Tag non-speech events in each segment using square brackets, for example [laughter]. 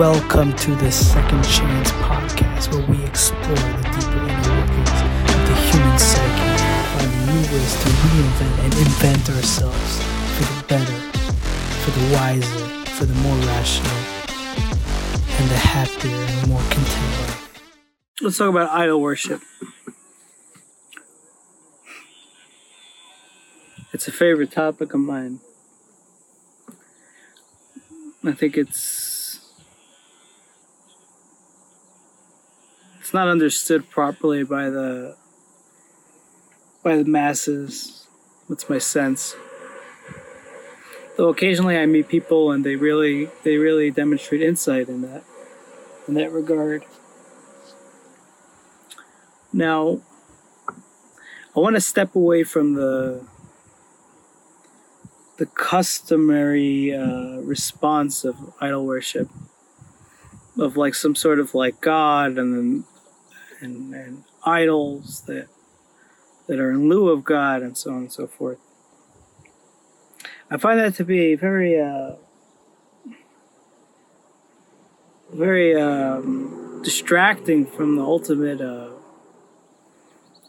Welcome to the Second Chance podcast, where we explore the deeper inner workings of the human psyche, find new ways to reinvent and invent ourselves for the better, for the wiser, for the more rational, and the happier and more content. Let's talk about idol worship. It's a favorite topic of mine. I think it's it's not understood properly by the by the masses. That's my sense. Though occasionally I meet people and they really they really demonstrate insight in that in that regard. Now, I want to step away from the the customary uh, response of idol worship, of like some sort of like God and then and, and idols that that are in lieu of God and so on and so forth. I find that to be very uh, very um, distracting from the ultimate uh,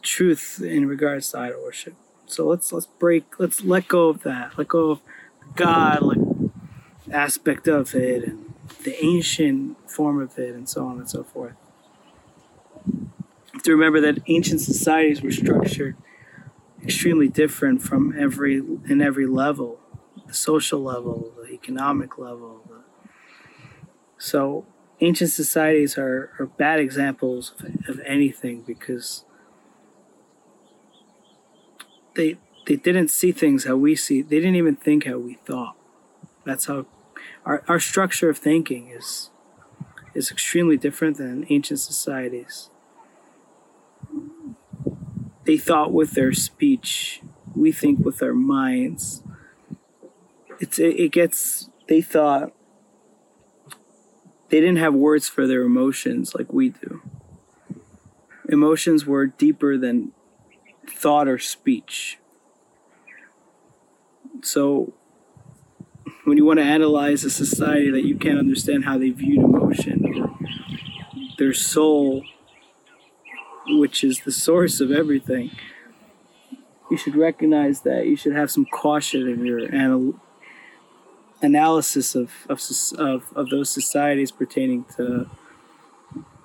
truth in regards to idol worship. So let's let's break let's let go of that. Let go of God like aspect of it and the ancient form of it and so on and so forth. To remember that ancient societies were structured extremely different from every in every level, the social level, the economic level. So ancient societies are, are bad examples of, of anything because they they didn't see things how we see they didn't even think how we thought that's how our, our structure of thinking is is extremely different than ancient societies they thought with their speech we think with our minds it's it, it gets they thought they didn't have words for their emotions like we do emotions were deeper than thought or speech. So, when you want to analyze a society that you can't understand how they viewed emotion their soul, which is the source of everything, you should recognize that you should have some caution in your anal- analysis of, of, of, of those societies pertaining to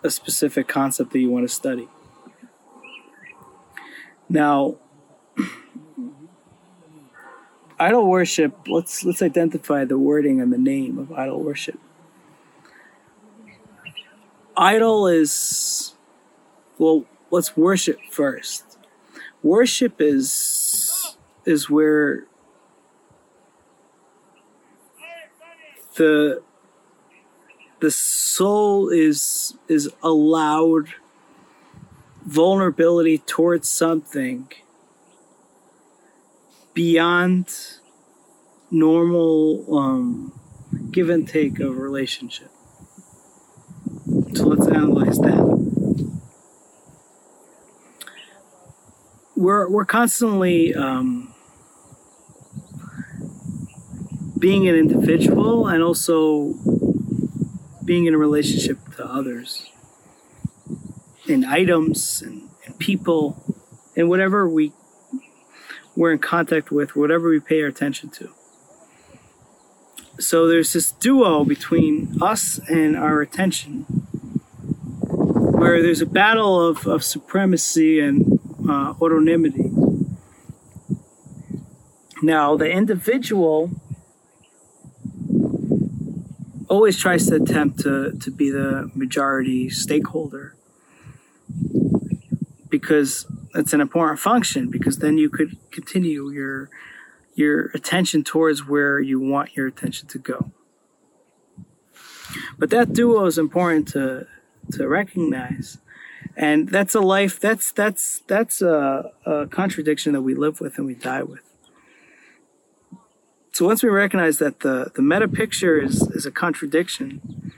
a specific concept that you want to study. Now, [clears throat] idol worship. Let's let's identify the wording and the name of idol worship. Idol is well. Let's worship first. Worship is is where the the soul is is allowed vulnerability towards something beyond normal um, give and take of relationship. So let's analyze that. We're, we're constantly um, being an individual and also being in a relationship to others in items and, and people and whatever we we're in contact with, whatever we pay our attention to. So there's this duo between us and our attention, where there's a battle of, of supremacy and uh. Now, the individual always tries to attempt to, to be the majority stakeholder because it's an important function because then you could continue your your attention towards where you want your attention to go. But that duo is important to to recognize. And that's a life that's that's that's a, a contradiction that we live with and we die with. So once we recognize that the, the meta picture is, is a contradiction,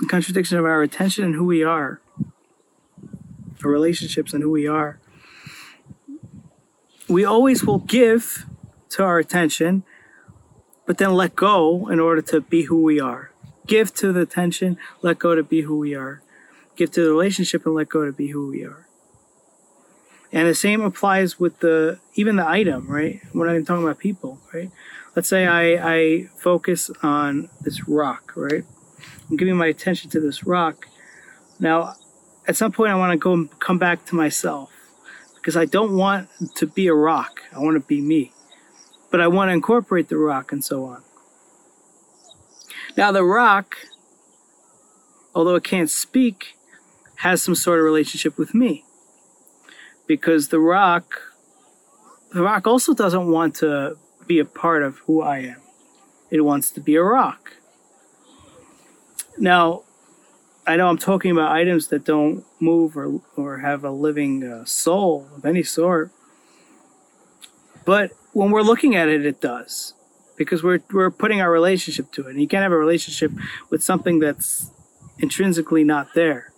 a contradiction of our attention and who we are, our relationships and who we are. We always will give to our attention, but then let go in order to be who we are. give to the attention, let go to be who we are. Give to the relationship and let go to be who we are. And the same applies with the even the item, right? We're not even talking about people, right? Let's say I, I focus on this rock, right? I'm giving my attention to this rock. Now, at some point, I want to go and come back to myself because I don't want to be a rock. I want to be me. But I want to incorporate the rock and so on. Now, the rock, although it can't speak, has some sort of relationship with me because the rock the rock also doesn't want to be a part of who I am. It wants to be a rock. Now, I know I'm talking about items that don't move or, or have a living uh, soul of any sort. But when we're looking at it, it does. Because we're, we're putting our relationship to it. And you can't have a relationship with something that's intrinsically not there.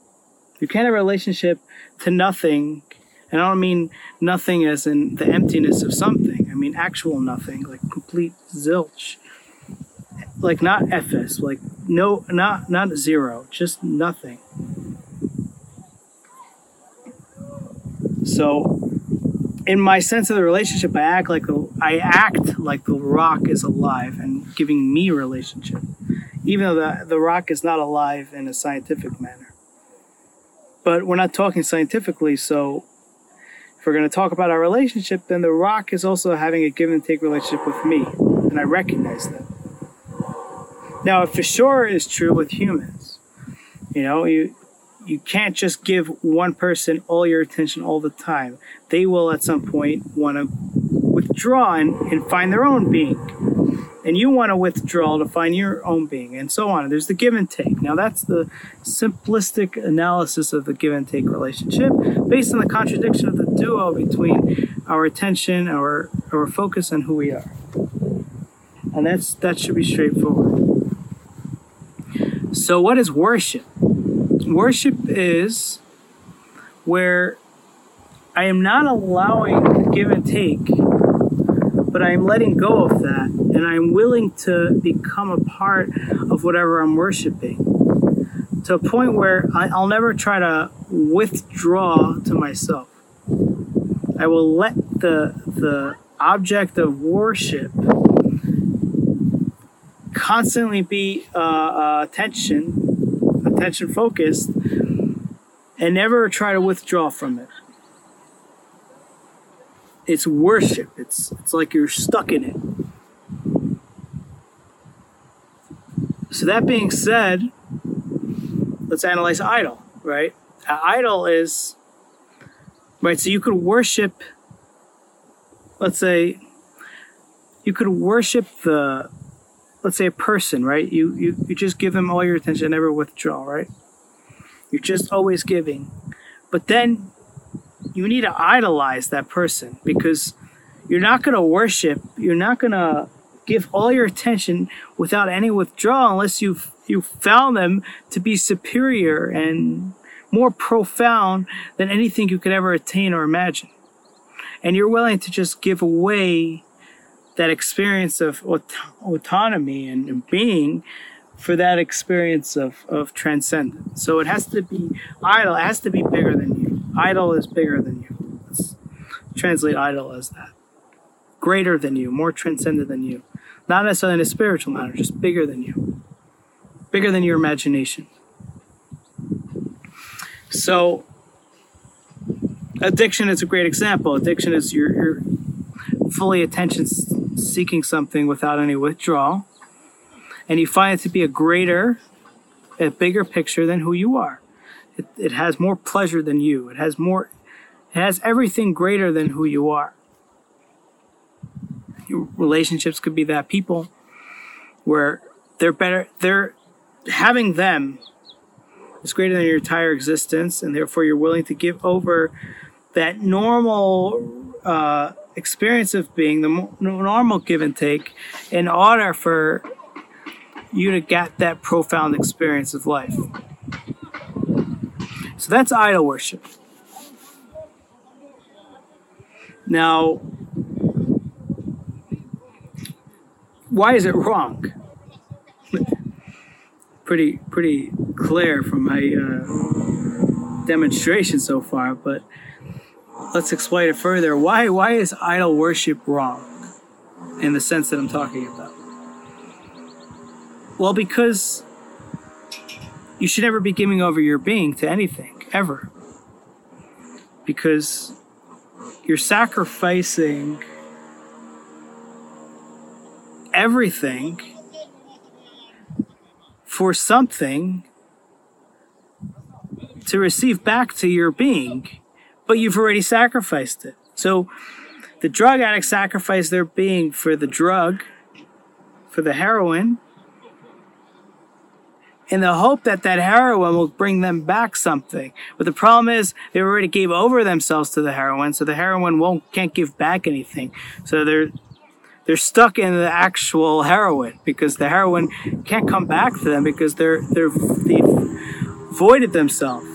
You can't have a relationship to nothing. And I don't mean nothing as in the emptiness of something. I mean actual nothing, like complete zilch like not fs like no not not zero just nothing so in my sense of the relationship i act like the i act like the rock is alive and giving me relationship even though the, the rock is not alive in a scientific manner but we're not talking scientifically so if we're going to talk about our relationship then the rock is also having a give and take relationship with me and i recognize that now, it for sure is true with humans. You know, you you can't just give one person all your attention all the time. They will at some point want to withdraw and, and find their own being. And you want to withdraw to find your own being, and so on. There's the give and take. Now, that's the simplistic analysis of the give and take relationship based on the contradiction of the duo between our attention, our, our focus, and who we are. And that's that should be straightforward. So, what is worship? Worship is where I am not allowing give and take, but I am letting go of that, and I am willing to become a part of whatever I'm worshiping to a point where I, will never try to withdraw to myself. I will let the the object of worship constantly be uh, uh, attention, attention focused, and never try to withdraw from it. It's worship. It's it's like you're stuck in it. So that being said, let's analyze idol, right? Idol is right. So you could worship. Let's say you could worship the let's say a person, right? You, you, you just give them all your attention, never withdraw, right? You're just always giving. But then you need to idolize that person because you're not going to worship, you're not going to give all your attention without any withdrawal unless you've you found them to be superior and more profound than anything you could ever attain or imagine. And you're willing to just give away that experience of aut- autonomy and, and being for that experience of, of transcendence. So it has to be idol, it has to be bigger than you. Idol is bigger than you. Let's translate idol as that. Greater than you, more transcendent than you. Not necessarily in a spiritual manner, just bigger than you. Bigger than your imagination. So addiction is a great example. Addiction is your, your fully attention seeking something without any withdrawal, and you find it to be a greater, a bigger picture than who you are. It, it has more pleasure than you. It has more, it has everything greater than who you are. Relationships could be that people where they're better, they're having them is greater than your entire existence, and therefore you're willing to give over that normal uh, experience of being, the normal give and take, in order for you to get that profound experience of life. So that's idol worship. Now, why is it wrong? pretty pretty clear from my uh, demonstration so far, but let's explain it further. Why why is idol worship wrong in the sense that I'm talking about? Well, because you should never be giving over your being to anything ever. Because you're sacrificing everything for something to receive back to your being, but you've already sacrificed it. So the drug addict sacrificed their being for the drug, for the heroin, in the hope that that heroin will bring them back something. But the problem is they already gave over themselves to the heroin, so the heroin won't can't give back anything. So they're they're stuck in the actual heroin because the heroin can't come back to them because they're they're they voided themselves.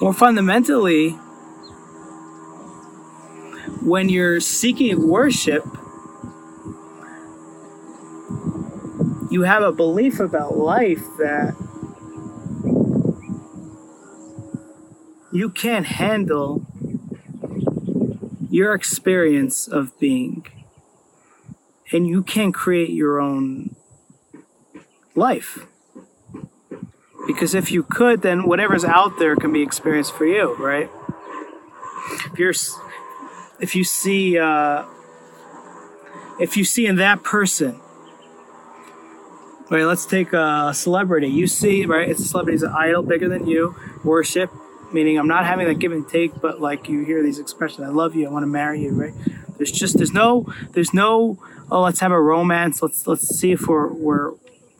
More fundamentally, when you're seeking worship, you have a belief about life that you can't handle your experience of being and you can create your own life. Because if you could then whatever's out there can be experienced for you right? If you're if you see uh, if you see in that person right let's take a celebrity. You see right it's a celebrity's an idol bigger than you worship meaning I'm not having that give and take, but like you hear these expressions, I love you, I want to marry you, right? There's just there's no there's no oh let's have a romance, let's let's see if we're we're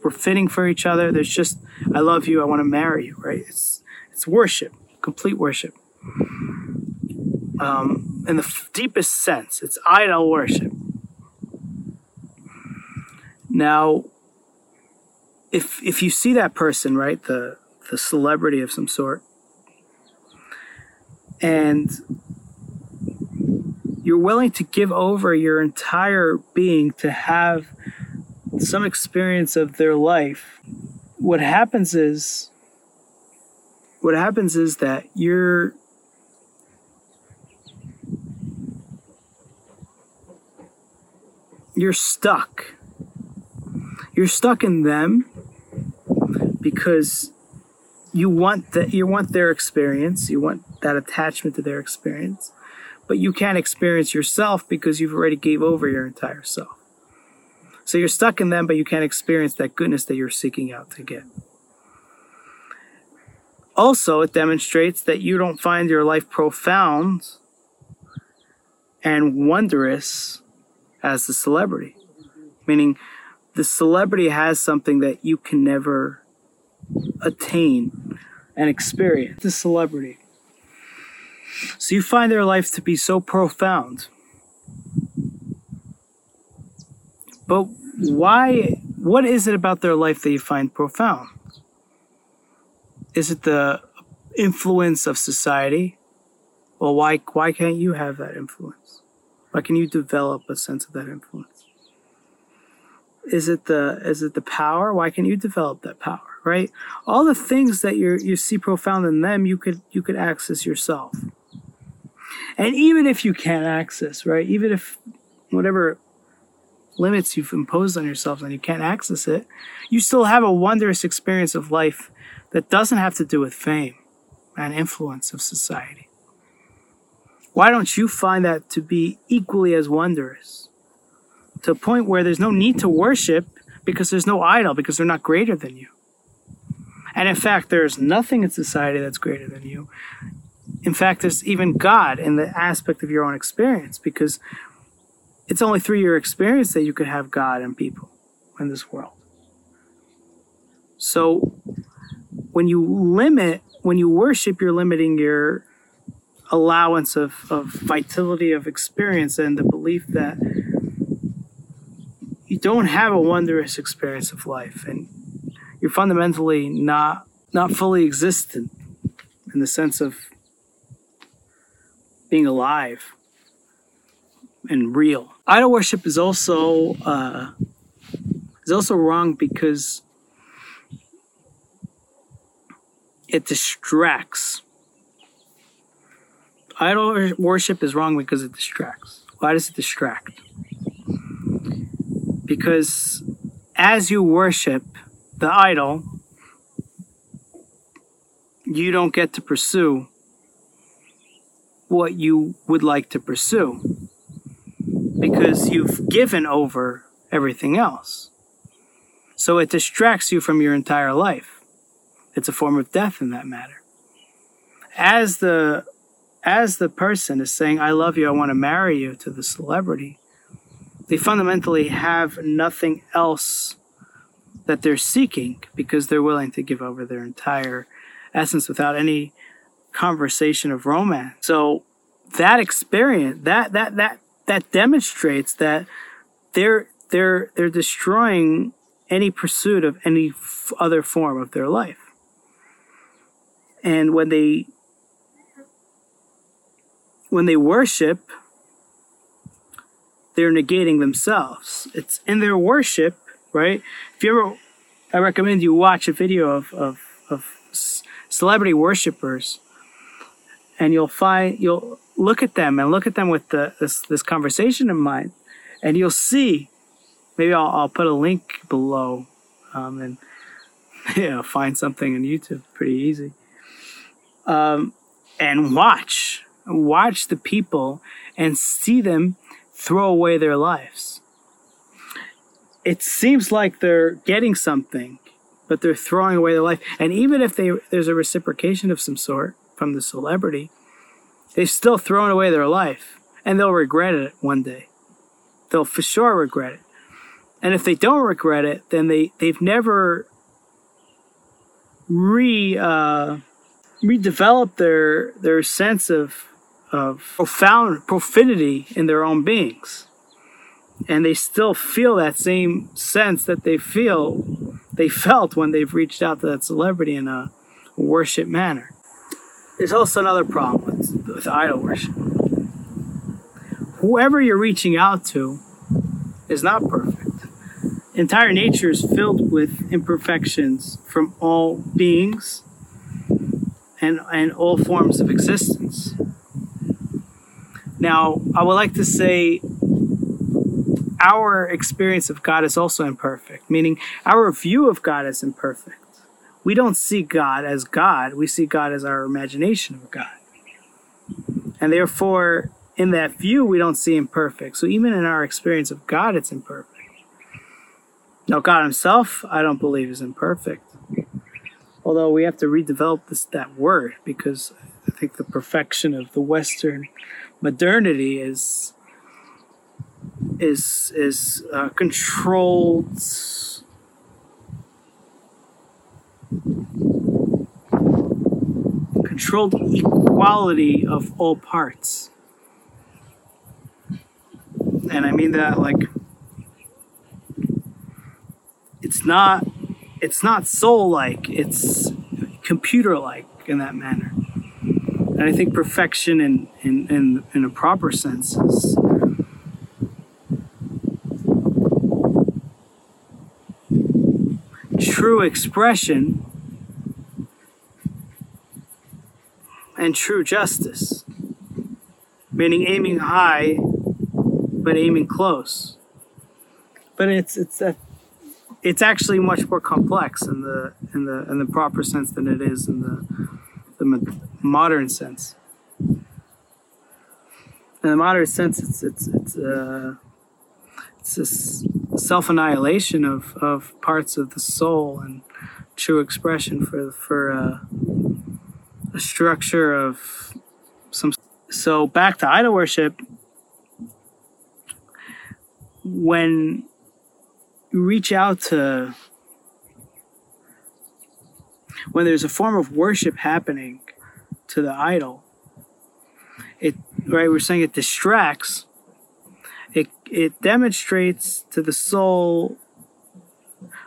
we're fitting for each other. There's just I love you, I want to marry you, right? It's it's worship, complete worship. Um, in the f- deepest sense, it's idol worship. Now, if if you see that person, right, the the celebrity of some sort, and you're willing to give over your entire being to have some experience of their life, what happens is what happens is that you're you're stuck. You're stuck in them because you want that you want their experience you want that attachment to their experience. But you can't experience yourself because you've already gave over your entire self. So you're stuck in them but you can't experience that goodness that you're seeking out to get. Also it demonstrates that you don't find your life profound and wondrous as the celebrity. Meaning the celebrity has something that you can never attain and experience. The celebrity. So you find their life to be so profound. But why, what is it about their life that you find profound? Is it the influence of society? Well, why, why can't you have that influence? Why can you develop a sense of that influence? Is it the, is it the power? Why can't you develop that power? right? All the things that you you see profound in them, you could you could access yourself. And even if you can't access, right? Even if whatever limits you've imposed on yourself and you can't access it, you still have a wondrous experience of life that doesn't have to do with fame and influence of society. Why don't you find that to be equally as wondrous? To a point where there's no need to worship because there's no idol, because they're not greater than you. And in fact, there's nothing in society that's greater than you. In fact, there's even God in the aspect of your own experience because it's only through your experience that you could have God and people in this world. So when you limit, when you worship, you're limiting your allowance of, of vitality of experience and the belief that you don't have a wondrous experience of life and you're fundamentally not not fully existent in the sense of being alive and real. Idol worship is also uh, is also wrong because it distracts. Idol worship is wrong because it distracts. Why does it distract? Because as you worship the idol, you don't get to pursue what you would like to pursue because you've given over everything else. So it distracts you from your entire life. It's a form of death in that matter. As the as the person is saying, I love you, I want to marry you to the celebrity, they fundamentally have nothing else that they're seeking because they're willing to give over their entire essence without any conversation of romance. So that experience, that that that that demonstrates that they're they're they're destroying any pursuit of any f- other form of their life. And when they when they worship, they're negating themselves. It's in their worship, right? If you ever, I recommend you watch a video of of, of celebrity worshipers, and you'll find you'll look at them and look at them with the, this this conversation in mind, and you'll see. Maybe I'll, I'll put a link below, um, and [laughs] yeah, find something on YouTube pretty easy. Um, and watch watch the people and see them throw away their lives. It seems like they're getting something, but they're throwing away their life. And even if they there's a reciprocation of some sort from the celebrity, they've still thrown away their life, and they'll regret it one day. They'll for sure regret it. And if they don't regret it, then they they've never re uh, redeveloped their their sense of of profound profundity in their own beings. And they still feel that same sense that they feel they felt when they've reached out to that celebrity in a worship manner. There's also another problem with, with idol worship. Whoever you're reaching out to is not perfect. Entire nature is filled with imperfections from all beings and, and all forms of existence. Now, I would like to say our experience of God is also imperfect, meaning our view of God is imperfect. We don't see God as God, we see God as our imagination of God. And therefore, in that view, we don't see Him perfect. So even in our experience of God, it's imperfect. Now, God Himself, I don't believe is imperfect. Although we have to redevelop this that word because I think the perfection of the Western modernity is is is uh, controlled controlled equality of all parts. And i mean that like it's not it's not soul like it's computer like in that manner. And I think perfection in, in, in, in a proper sense is true expression and true justice, meaning aiming high but aiming close. But it's it's a, it's actually much more complex in the in the in the proper sense than it is in the the modern sense. In the modern sense, it's it's it's uh, it's this self annihilation of, of parts of the soul and true expression for for uh, a structure of some. So back to idol worship. When you reach out to when there's a form of worship happening to the idol, it right we're saying it distracts. It demonstrates to the soul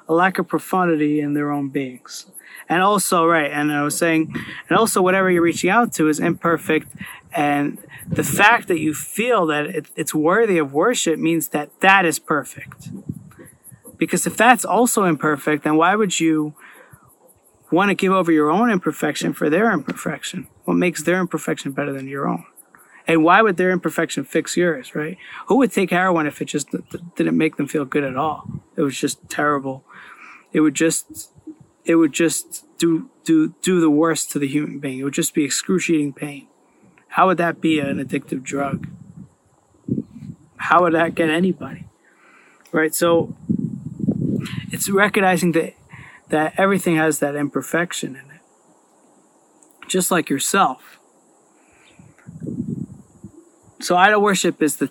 a lack of profundity in their own beings. And also, right, and I was saying, and also whatever you're reaching out to is imperfect. And the fact that you feel that it, it's worthy of worship means that that is perfect Because if that's also imperfect, then why would you want to give over your own imperfection for their imperfection? What makes their imperfection better than your own? And why would their imperfection fix yours, right? Who would take heroin if it just didn't make them feel good at all? It was just terrible. It would just, it would just do, do, do the worst to the human being. It would just be excruciating pain. How would that be an addictive drug? How would that get anybody? Right? So it's recognizing that that everything has that imperfection in it. Just like yourself. So idol worship is the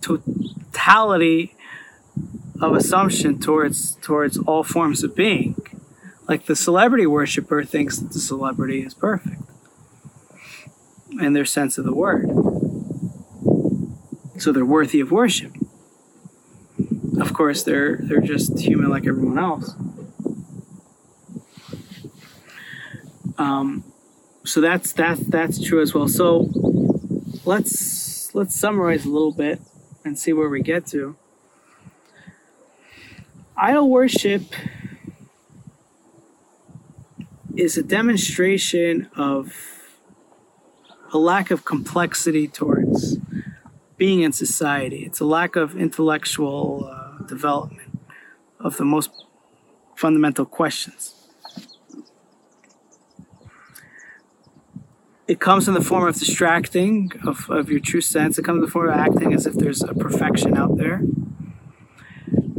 totality of assumption towards towards all forms of being. Like the celebrity worshiper thinks that the celebrity is perfect in their sense of the word. So they're worthy of worship. Of course, they're they're just human like everyone else. Um, so that's that's that's true as well. So let's let's summarize a little bit and see where we get to. Idol worship is a demonstration of a lack of complexity towards being in society. It's a lack of intellectual uh, development of the most fundamental questions. It comes in the form of distracting of, of your true sense. It comes in the form of acting as if there's a perfection out there.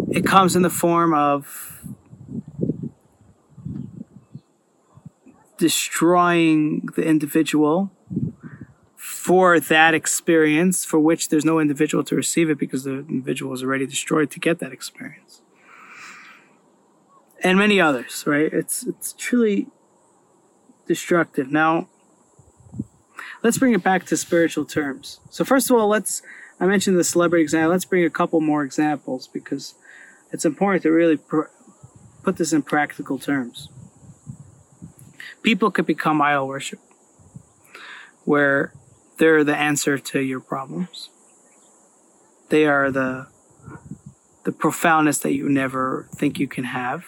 It comes in the form of destroying the individual for that experience for which there's no individual to receive it because the individual is already destroyed to get that experience and many others right it's it's truly destructive now let's bring it back to spiritual terms so first of all let's i mentioned the celebrity example let's bring a couple more examples because it's important to really pr- put this in practical terms people could become idol worship where they're the answer to your problems. They are the the profoundness that you never think you can have.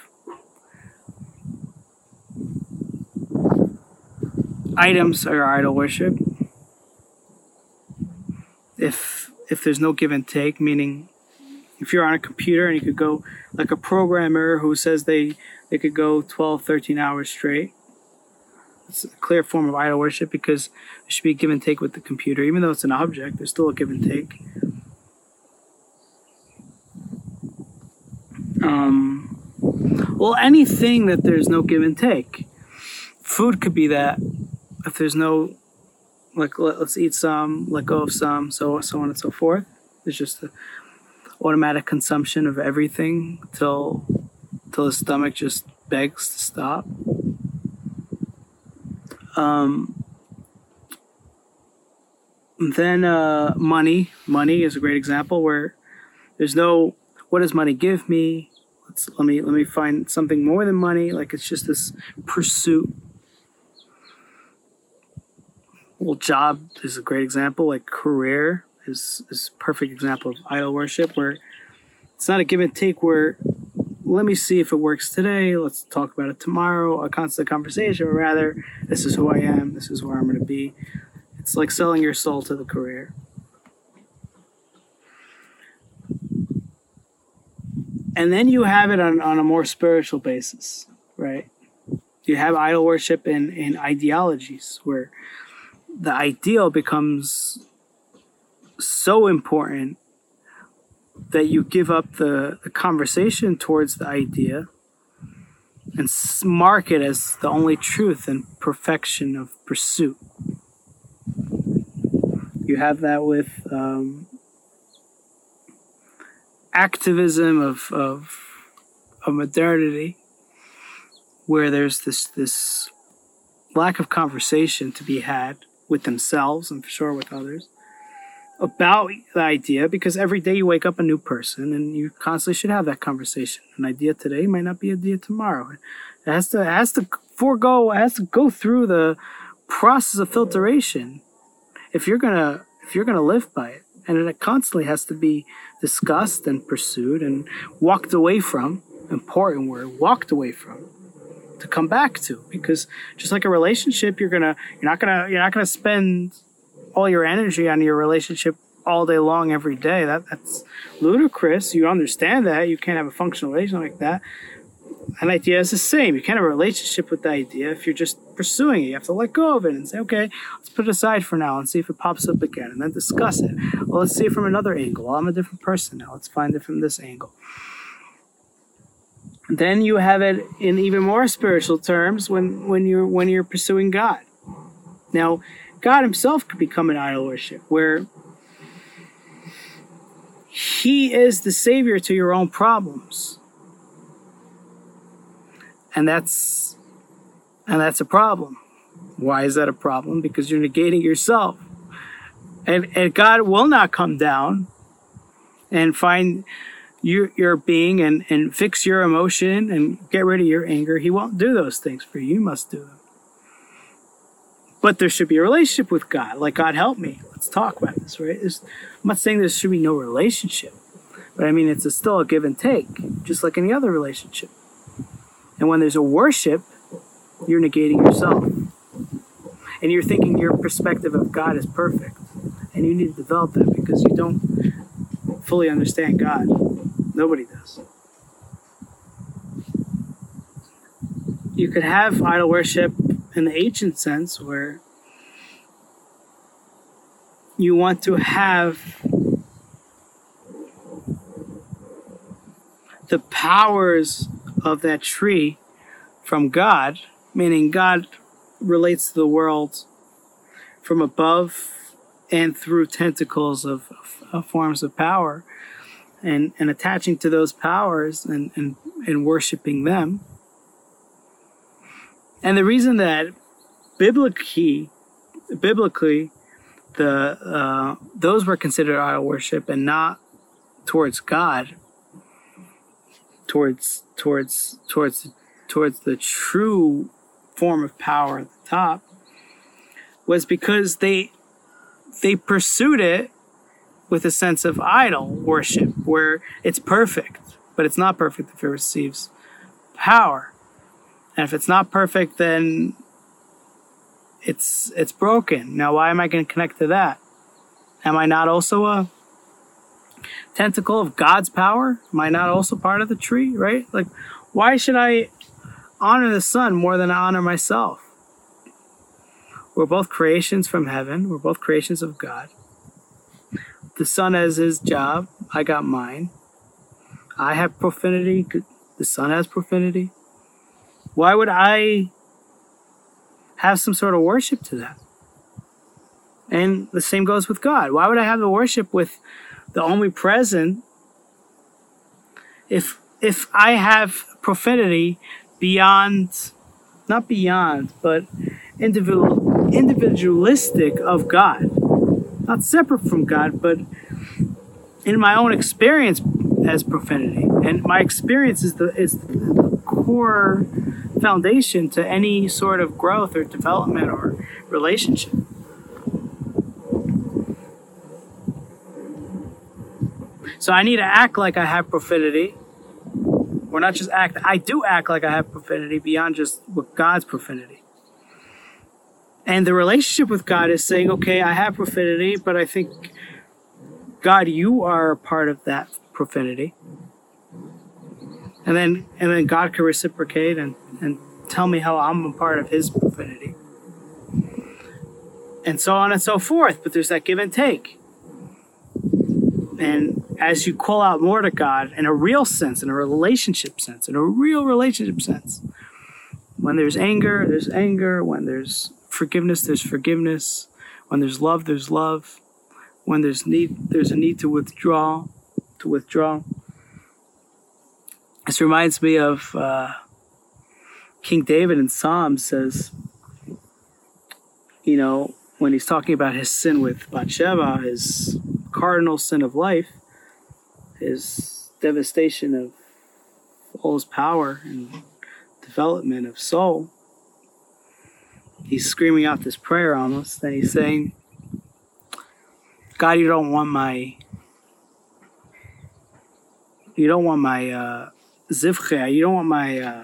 Items are idol worship. If if there's no give and take, meaning if you're on a computer and you could go like a programmer who says they they could go 12 13 hours straight it's a clear form of idol worship because there should be give and take with the computer. Even though it's an object, there's still a give and take. Um, well, anything that there's no give and take. Food could be that. If there's no, like, let, us eat some, let go of some, so so on and so forth. It's just the automatic consumption of everything till till the stomach just begs to stop. Um, then uh, money. Money is a great example where there's no what does money give me? Let's let me let me find something more than money. Like it's just this pursuit. Well, job is a great example. Like career is is perfect example of idol worship where it's not a give and take where let me see if it works today. Let's talk about it tomorrow. A constant conversation, or rather, this is who I am. This is where I'm going to be. It's like selling your soul to the career. And then you have it on, on a more spiritual basis, right? You have idol worship in, in ideologies where the ideal becomes so important that you give up the, the conversation towards the idea and mark it as the only truth and perfection of pursuit. You have that with um, activism of, of, of modernity, where there's this, this lack of conversation to be had with themselves and for sure with others about the idea because every day you wake up a new person and you constantly should have that conversation. An idea today might not be an idea tomorrow. It has to it has to forego it has to go through the process of filtration if you're gonna if you're gonna live by it. and it constantly has to be discussed and pursued and walked away from. Important word, walked away from to come back to because just like a relationship you're gonna you're not gonna you're not gonna spend all your energy on your relationship all day long every day. That that's ludicrous. You understand that. You can't have a functional relationship like that. An idea is the same. You can't have a relationship with the idea if you're just pursuing it. You have to let go of it and say okay let's put it aside for now and see if it pops up again and then discuss it. Well let's see it from another angle. Well, i'm a different person now. Let's find it from this angle then you have it in even more spiritual terms when, when you're when you're pursuing God. Now, God Himself could become an idol worship, where He is the savior to your own problems, and that's and that's a problem. Why is that a problem? Because you're negating yourself, and and God will not come down and find your, your being and, and fix your emotion and get rid of your anger. He won't do those things for you. You must do them. But there should be a relationship with God. Like, God, help me. Let's talk about this, right? There's, I'm not saying there should be no relationship, but I mean, it's a, still a give and take, just like any other relationship. And when there's a worship, you're negating yourself. And you're thinking your perspective of God is perfect. And you need to develop that because you don't fully understand God. Nobody does. You could have idol worship in the ancient sense where you want to have the powers of that tree from God, meaning God relates to the world from above and through tentacles of, of, of forms of power and, and attaching to those powers and, and, and worshiping them. And the reason that biblically, biblically, the uh, those were considered idol worship and not towards God, towards towards towards towards the true form of power at the top, was because they they pursued it with a sense of idol worship where it's perfect, but it's not perfect if it receives power. And if it's not perfect, then it's it's broken. Now, why am I going to connect to that? Am I not also a tentacle of God's power? Am I not also part of the tree? Right? Like, why should I honor the sun more than I honor myself? We're both creations from heaven. We're both creations of God. The sun has his job. I got mine. I have profanity. The sun has profanity. Why would I have some sort of worship to that? And the same goes with God. Why would I have the worship with the omnipresent if if I have profanity beyond not beyond, but individual individualistic of God? Not separate from God, but in my own experience as profanity. And my experience is the is the core foundation to any sort of growth or development or relationship. So I need to act like I have profanity. Or not just act, I do act like I have profanity beyond just with God's profanity. And the relationship with God is saying, okay, I have profanity, but I think, God, you are a part of that profanity. And then, and then God can reciprocate and, and tell me how I'm a part of his profanity. And so on and so forth. But there's that give and take. And as you call out more to God in a real sense, in a relationship sense, in a real relationship sense, when there's anger, there's anger. When there's forgiveness, there's forgiveness. When there's love, there's love. When there's need, there's a need to withdraw, to withdraw. This reminds me of uh, King David in Psalms says, you know, when he's talking about his sin with Bathsheba, his cardinal sin of life, his devastation of all his power and development of soul he's screaming out this prayer almost, and he's saying, God, you don't want my you don't want my uh you don't want my uh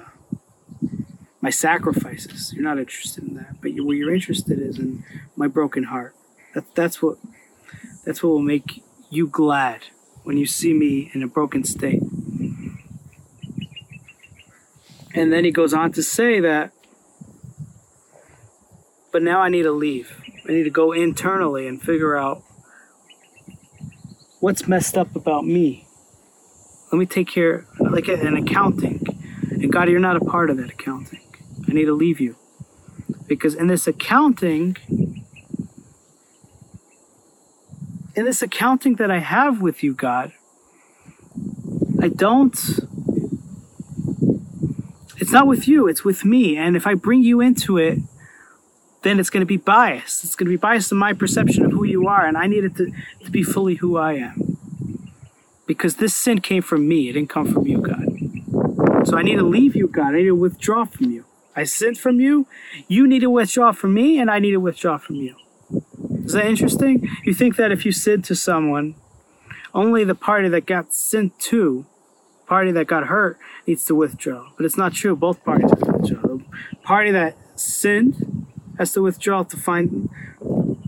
my sacrifices. You're not interested in that. But you, what you're interested is in my broken heart. That, that's what that's what will make you glad when you see me in a broken state. And then he goes on to say that, but now I need to leave. I need to go internally and figure out what's messed up about me. Let me take care, like an accounting. And God, you're not a part of that accounting. I need to leave you. Because in this accounting, in this accounting that I have with you, God, I don't. It's not with you, it's with me. And if I bring you into it, then it's going to be biased. It's going to be biased in my perception of who you are. And I need it to, to be fully who I am. Because this sin came from me, it didn't come from you, God. So I need to leave you, God. I need to withdraw from you. I sinned from you. You need to withdraw from me, and I need to withdraw from you. Is that interesting? You think that if you sin to someone, only the party that got sinned to, party that got hurt, needs to withdraw. But it's not true. Both parties withdraw. The party that sinned has to withdraw to find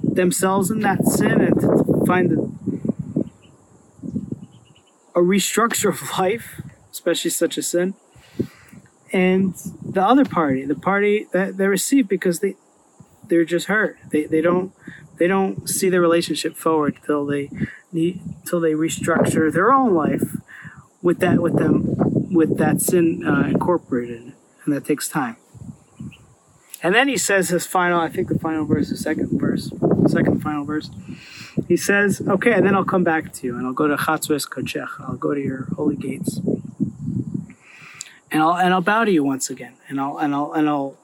themselves in that sin and to find a, a restructure of [laughs] life, especially such a sin. And the other party, the party that they receive because they they're just hurt. They they don't they don't see the relationship forward till they need till they restructure their own life with that with them with that sin uh, incorporated, and that takes time. And then he says his final, I think the final verse, the second verse, second final verse. He says, "Okay, and then I'll come back to you, and I'll go to Chatzos Kodshech. I'll go to your holy gates, and I'll and I'll bow to you once again, and I'll and I'll and I'll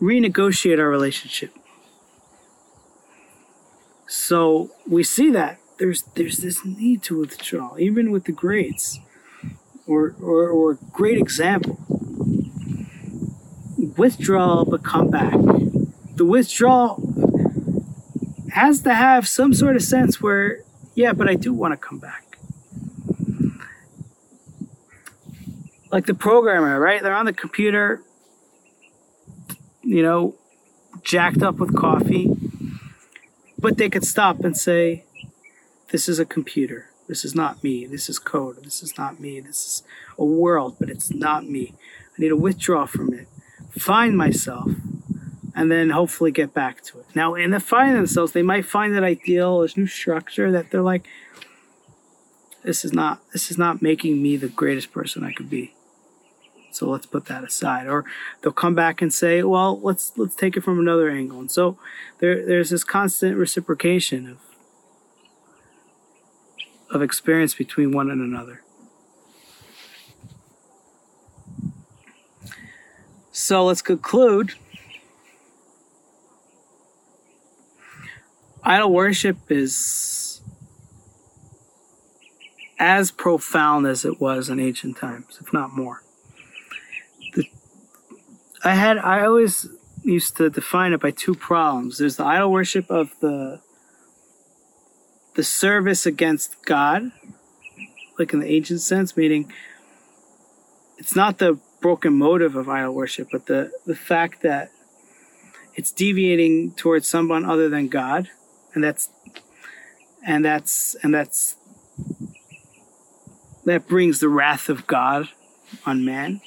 renegotiate our relationship." So we see that there's there's this need to withdraw, even with the greats, or or, or great example. Withdraw but come back. The withdrawal has to have some sort of sense where, yeah, but I do want to come back. Like the programmer, right? They're on the computer, you know, jacked up with coffee, but they could stop and say, this is a computer. This is not me. This is code. This is not me. This is a world, but it's not me. I need to withdraw from it, find myself, and then hopefully get back to it. Now, in the finding themselves, they might find that ideal, this new structure that they're like, this is not this is not making me the greatest person I could be. So let's put that aside. Or they'll come back and say, well, let's let's take it from another angle. And so there there's this constant reciprocation of of experience between one and another. So let's conclude. Idol worship is as profound as it was in ancient times, if not more. The, I had I always used to define it by two problems. There's the idol worship of the the service against God, like in the ancient sense, meaning it's not the broken motive of idol worship, but the, the fact that it's deviating towards someone other than God, and that's and that's and that's that brings the wrath of God on man.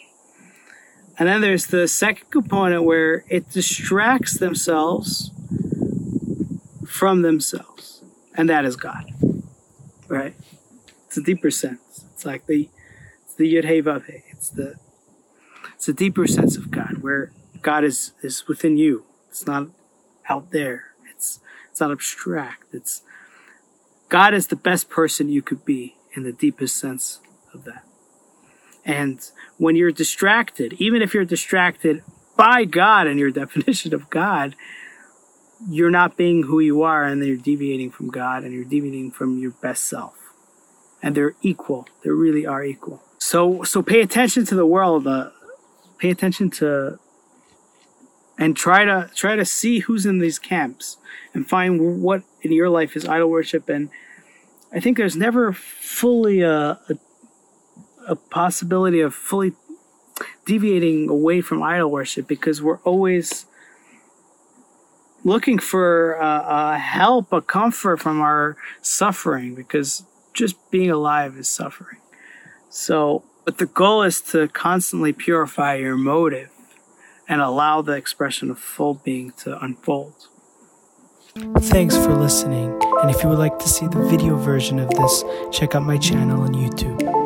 And then there's the second component where it distracts themselves from themselves, and that is God. Right? It's a deeper sense. It's like the it's the Yud Hey. It's the it's a deeper sense of God where God is is within you. It's not out there. It's it's not abstract. It's God is the best person you could be in the deepest sense of that. And when you're distracted, even if you're distracted by God and your [laughs] definition of God, you're not being who you are and you're deviating from God and you're deviating from your best self. And they're equal. They really are equal. So so pay attention to the world, uh, pay attention to and try to try to see who's in these camps and find what in your life is idol worship. And i think there's never fully a, a, a possibility of fully deviating away from idol worship because we're always looking for a help a comfort from our suffering because just being alive is suffering. So but the goal is to constantly purify your motive and allow the expression of full being to unfold. Thanks for listening, and if you would like to see the video version of this, check out my channel on YouTube.